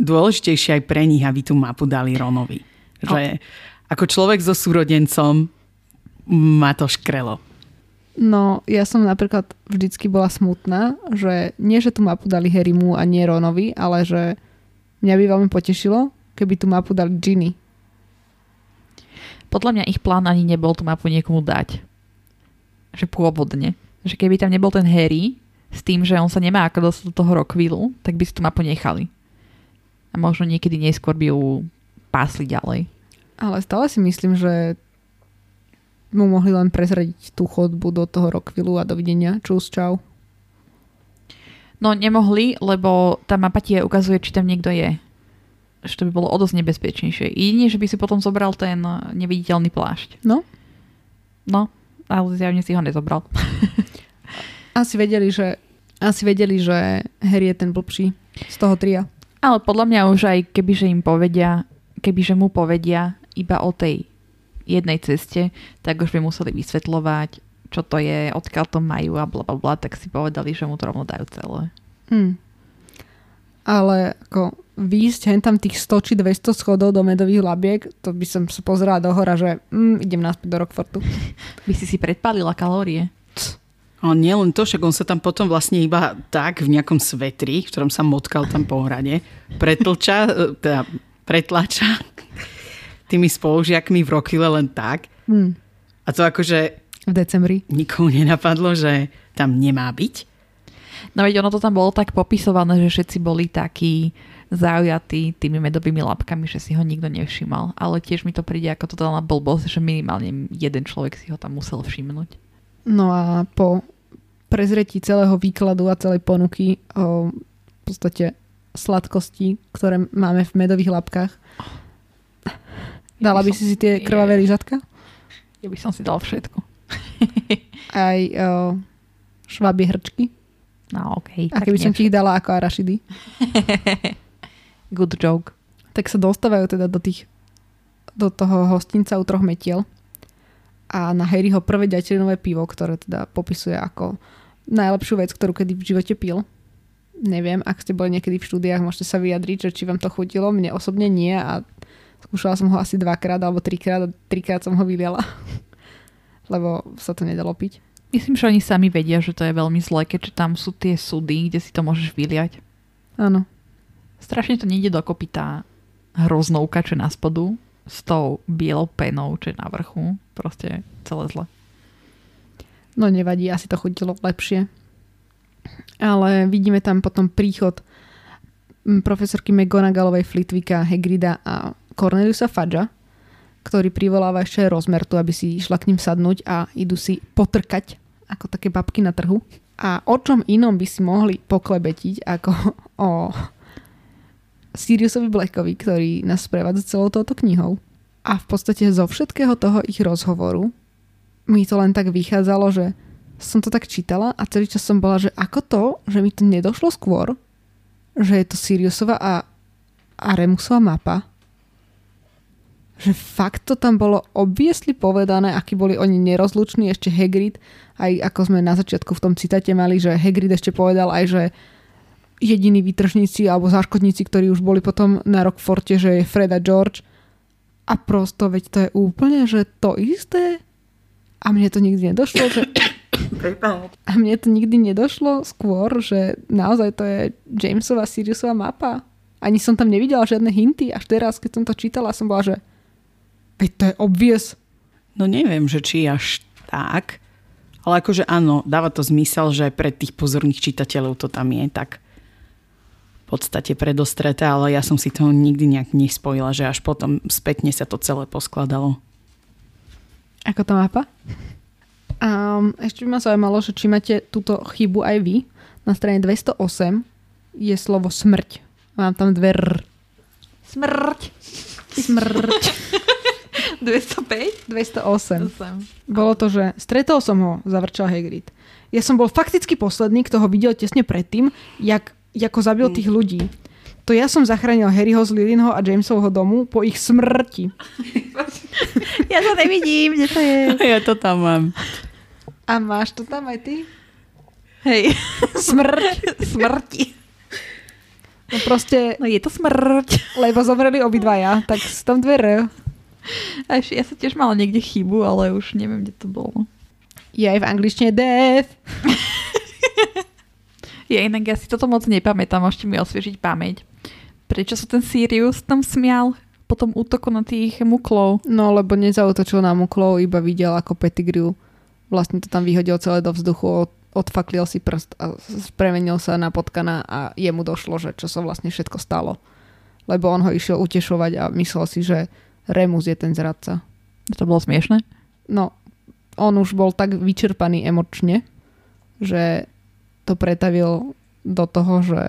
dôležitejšie aj pre nich, aby tú mapu dali Ronovi. Že ako človek so súrodencom ma to škrelo. No, ja som napríklad vždycky bola smutná, že nie, že tú mapu dali Harrymu a nie Ronovi, ale že mňa by veľmi potešilo, keby tú mapu dali Ginny. Podľa mňa ich plán ani nebol tú mapu niekomu dať. Že pôvodne. Že keby tam nebol ten Harry s tým, že on sa nemá ako dostať do toho Rockvillu, tak by si tú mapu nechali. A možno niekedy neskôr by ju pásli ďalej. Ale stále si myslím, že mu mohli len prezradiť tú chodbu do toho Rockvillu a dovidenia. Čus, čau. No nemohli, lebo tá mapa ti ukazuje, či tam niekto je. Že to by bolo o dosť nebezpečnejšie. Jedine, že by si potom zobral ten neviditeľný plášť. No, No, ale zjavne si ho nezobral. asi vedeli, že asi vedeli, že Harry je ten blbší z toho tria. Ale podľa mňa už aj kebyže im povedia, kebyže mu povedia iba o tej jednej ceste, tak už by museli vysvetľovať, čo to je, odkiaľ to majú a bla bla bla, tak si povedali, že mu to rovno dajú celé. Hm. Ale ako výjsť hen tam tých 100 či 200 schodov do medových labiek, to by som sa pozerala do hora, že mm, idem naspäť do Rockfortu. By si si predpálila kalórie. A nie len to, však on sa tam potom vlastne iba tak v nejakom svetri, v ktorom sa motkal tam po hrade, pretlča, e, teda pretlača tými spolužiakmi v Rockville len tak. Hm. A to akože V decembri. nikomu nenapadlo, že tam nemá byť. No veď ono to tam bolo tak popisované, že všetci boli takí zaujatí tými medovými labkami, že si ho nikto nevšimal. Ale tiež mi to príde ako totálna blbosť, že minimálne jeden človek si ho tam musel všimnúť. No a po prezretí celého výkladu a celej ponuky o v podstate sladkosti, ktoré máme v medových labkách, dala by si si tie krvavé lyžatka? Ja by som si dal všetko. Aj o, švabie hrčky? No okej. A keby som ti ich dala ako arašidy? Good joke. tak sa dostávajú teda do tých do toho hostinca u troch metiel a na Harryho prvé ďateľinové pivo, ktoré teda popisuje ako najlepšiu vec, ktorú kedy v živote pil. Neviem, ak ste boli niekedy v štúdiách, môžete sa vyjadriť, že či vám to chutilo. Mne osobne nie a skúšala som ho asi dvakrát alebo trikrát a trikrát som ho vyliala. Lebo sa to nedalo piť. Myslím, že oni sami vedia, že to je veľmi zlé, keďže tam sú tie súdy, kde si to môžeš vyliať. Áno. Strašne to nejde dokopy tá hroznovka, čo je na spodu, s tou bielou penou, čo je na vrchu. Proste celé zle. No nevadí, asi to chutilo lepšie. Ale vidíme tam potom príchod mm, profesorky McGonagallovej, Flitwicka, Hagrida a Corneliusa Fudgea, ktorý privoláva ešte rozmertu, aby si išla k ním sadnúť a idú si potrkať ako také babky na trhu. A o čom inom by si mohli poklebetiť ako o Siriusovi Blackovi, ktorý nás sprevádza celou touto knihou. A v podstate zo všetkého toho ich rozhovoru mi to len tak vychádzalo, že som to tak čítala a celý čas som bola, že ako to, že mi to nedošlo skôr, že je to Siriusova a, a Remusova mapa. Že fakt to tam bolo obviesli povedané, akí boli oni nerozluční, ešte Hagrid, aj ako sme na začiatku v tom citate mali, že Hagrid ešte povedal aj, že jediní výtržníci alebo záškodníci, ktorí už boli potom na Rockforte, že je Fred a George. A prosto, veď to je úplne, že to isté. A mne to nikdy nedošlo, že... A mne to nikdy nedošlo skôr, že naozaj to je Jamesova Siriusova mapa. Ani som tam nevidela žiadne hinty. Až teraz, keď som to čítala, som bola, že veď to je obvious. No neviem, že či až tak, Ale akože áno, dáva to zmysel, že pre tých pozorných čitateľov to tam je tak v podstate predostreté, ale ja som si toho nikdy nejak nespojila, že až potom spätne sa to celé poskladalo. Ako to mapa? Um, ešte by ma zaujímalo, že či máte túto chybu aj vy. Na strane 208 je slovo smrť. Mám tam dve r. Smrť. Smrť. 205? 208. Bolo to, že stretol som ho, zavrčal Hagrid. Ja som bol fakticky posledný, kto ho videl tesne predtým, jak, ako zabil tých ľudí. To ja som zachránil Harryho z Lilinho a Jamesovho domu po ich smrti. Ja to nevidím, kde to je. Ja to tam mám. A máš to tam aj ty? Hej. Smrť. Smrti. No proste, No je to smrť. lebo zomreli obidvaja, tak tam dve R. A ja sa tiež mala niekde chybu, ale už neviem, kde to bolo. Je aj v angličtine death. Ja inak ja si toto moc nepamätám, môžete mi osviežiť pamäť. Prečo sa ten Sirius tam smial po tom útoku na tých muklov? No, lebo nezautočil na muklov, iba videl, ako Pettigrew vlastne to tam vyhodil celé do vzduchu, od, odfaklil si prst a premenil sa na potkana a jemu došlo, že čo sa vlastne všetko stalo. Lebo on ho išiel utešovať a myslel si, že Remus je ten zradca. To bolo smiešne? No, on už bol tak vyčerpaný emočne, že to pretavil do toho, že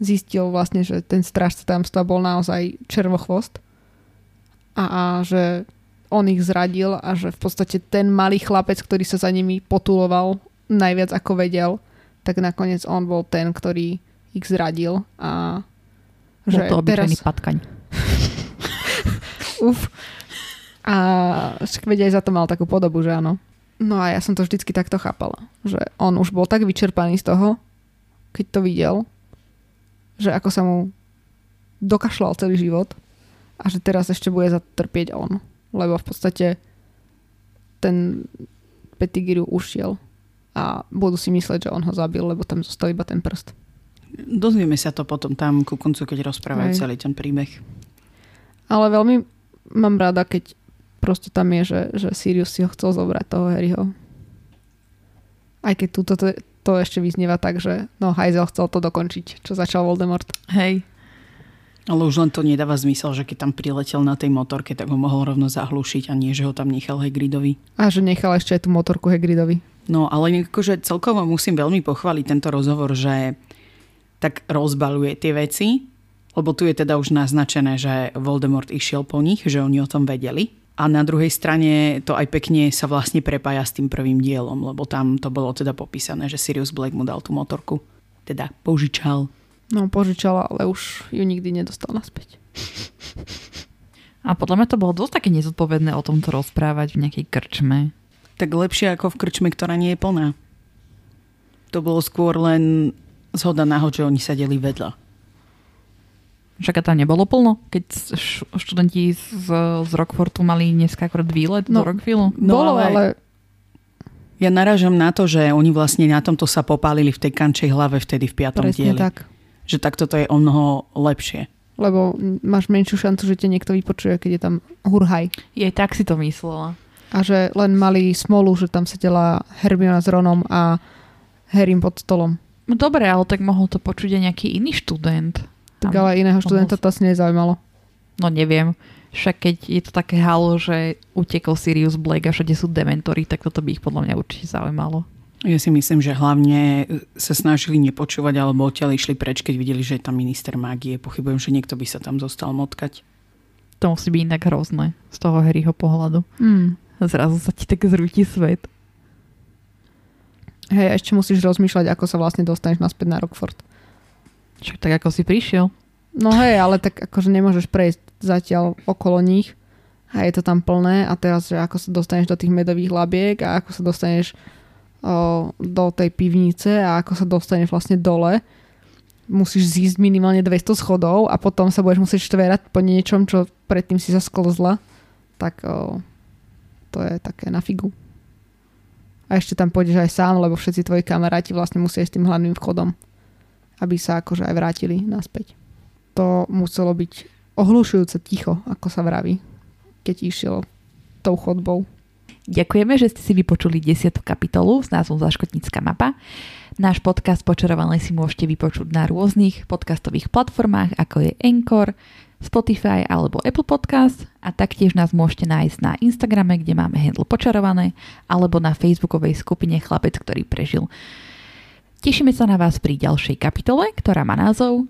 zistil vlastne, že ten strážca tajomstva bol naozaj červochvost a, a že on ich zradil a že v podstate ten malý chlapec, ktorý sa za nimi potuloval najviac ako vedel, tak nakoniec on bol ten, ktorý ich zradil a Bol to obyčajný patkaň. Uf. A však aj za to mal takú podobu, že áno. No a ja som to vždycky takto chápala. Že on už bol tak vyčerpaný z toho, keď to videl, že ako sa mu dokašľal celý život a že teraz ešte bude zatrpieť on. Lebo v podstate ten Pettigrew ušiel a budú si mysleť, že on ho zabil, lebo tam zostal iba ten prst. Dozvieme sa to potom tam ku koncu, keď rozprávajú celý ten príbeh. Ale veľmi mám rada, keď proste tam je, že, že Sirius si ho chcel zobrať, toho Harryho. Aj keď túto to, to ešte vyznieva tak, že no Hajzel chcel to dokončiť, čo začal Voldemort. Hej. Ale už len to nedáva zmysel, že keď tam priletel na tej motorke, tak ho mohol rovno zahlušiť a nie, že ho tam nechal Hagridovi. A že nechal ešte aj tú motorku Hagridovi. No ale akože celkovo musím veľmi pochváliť tento rozhovor, že tak rozbaluje tie veci, lebo tu je teda už naznačené, že Voldemort išiel po nich, že oni o tom vedeli. A na druhej strane to aj pekne sa vlastne prepája s tým prvým dielom, lebo tam to bolo teda popísané, že Sirius Black mu dal tú motorku. Teda požičal. No požičala, ale už ju nikdy nedostal naspäť. A podľa mňa to bolo dosť také nezodpovedné o tomto rozprávať v nejakej krčme. Tak lepšie ako v krčme, ktorá nie je plná. To bolo skôr len zhoda náhod, že oni sedeli vedľa. Však tam nebolo plno, keď študenti z, z Rockfortu mali dneska akorát výlet No, do Rockvillu. No, Bolo, ale- ale... Ja narážam na to, že oni vlastne na tomto sa popálili v tej kančej hlave vtedy v piatom Presne dieli. tak. Že takto to je o mnoho lepšie. Lebo máš menšiu šancu, že ťa niekto vypočuje, keď je tam hurhaj. Jej tak si to myslela. A že len mali smolu, že tam sedela Hermiona s Ronom a Harrym pod stolom. No dobre, ale tak mohol to počuť aj nejaký iný študent. Tak Tam ale iného študenta to asi nezaujímalo. No neviem. Však keď je to také halo, že utekol Sirius Black a všade sú dementory, tak toto by ich podľa mňa určite zaujímalo. Ja si myslím, že hlavne sa snažili nepočúvať alebo odtiaľ išli preč, keď videli, že je tam minister mágie. Pochybujem, že niekto by sa tam zostal motkať. To musí byť inak hrozné z toho Harryho pohľadu. A zrazu sa ti tak zrúti svet. Hej, a ešte musíš rozmýšľať, ako sa vlastne dostaneš naspäť na Rockford. Však tak ako si prišiel. No hej, ale tak akože nemôžeš prejsť zatiaľ okolo nich a je to tam plné a teraz, že ako sa dostaneš do tých medových labiek a ako sa dostaneš o, do tej pivnice a ako sa dostaneš vlastne dole, musíš zísť minimálne 200 schodov a potom sa budeš musieť štverať po niečom, čo predtým si sa sklzla, tak o, to je také na figu. A ešte tam pôjdeš aj sám, lebo všetci tvoji kamaráti vlastne musia ísť tým hlavným vchodom, aby sa akože aj vrátili naspäť. To muselo byť ohlušujúce ticho, ako sa vraví, keď išiel tou chodbou. Ďakujeme, že ste si vypočuli 10. kapitolu s názvom Zaškotnícka mapa. Náš podcast Počarované si môžete vypočuť na rôznych podcastových platformách, ako je Anchor, Spotify alebo Apple Podcast a taktiež nás môžete nájsť na Instagrame, kde máme handle Počarované alebo na facebookovej skupine Chlapec, ktorý prežil. Tešíme sa na vás pri ďalšej kapitole, ktorá má názov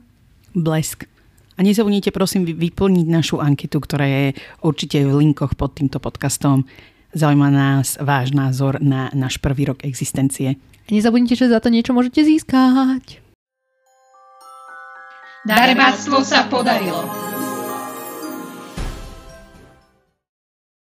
Blesk. A nezabudnite prosím vyplniť našu anketu, ktorá je určite v linkoch pod týmto podcastom. Zaujíma nás váš názor na náš prvý rok existencie. A nezabudnite, že za to niečo môžete získať. Darebáctvo sa podarilo.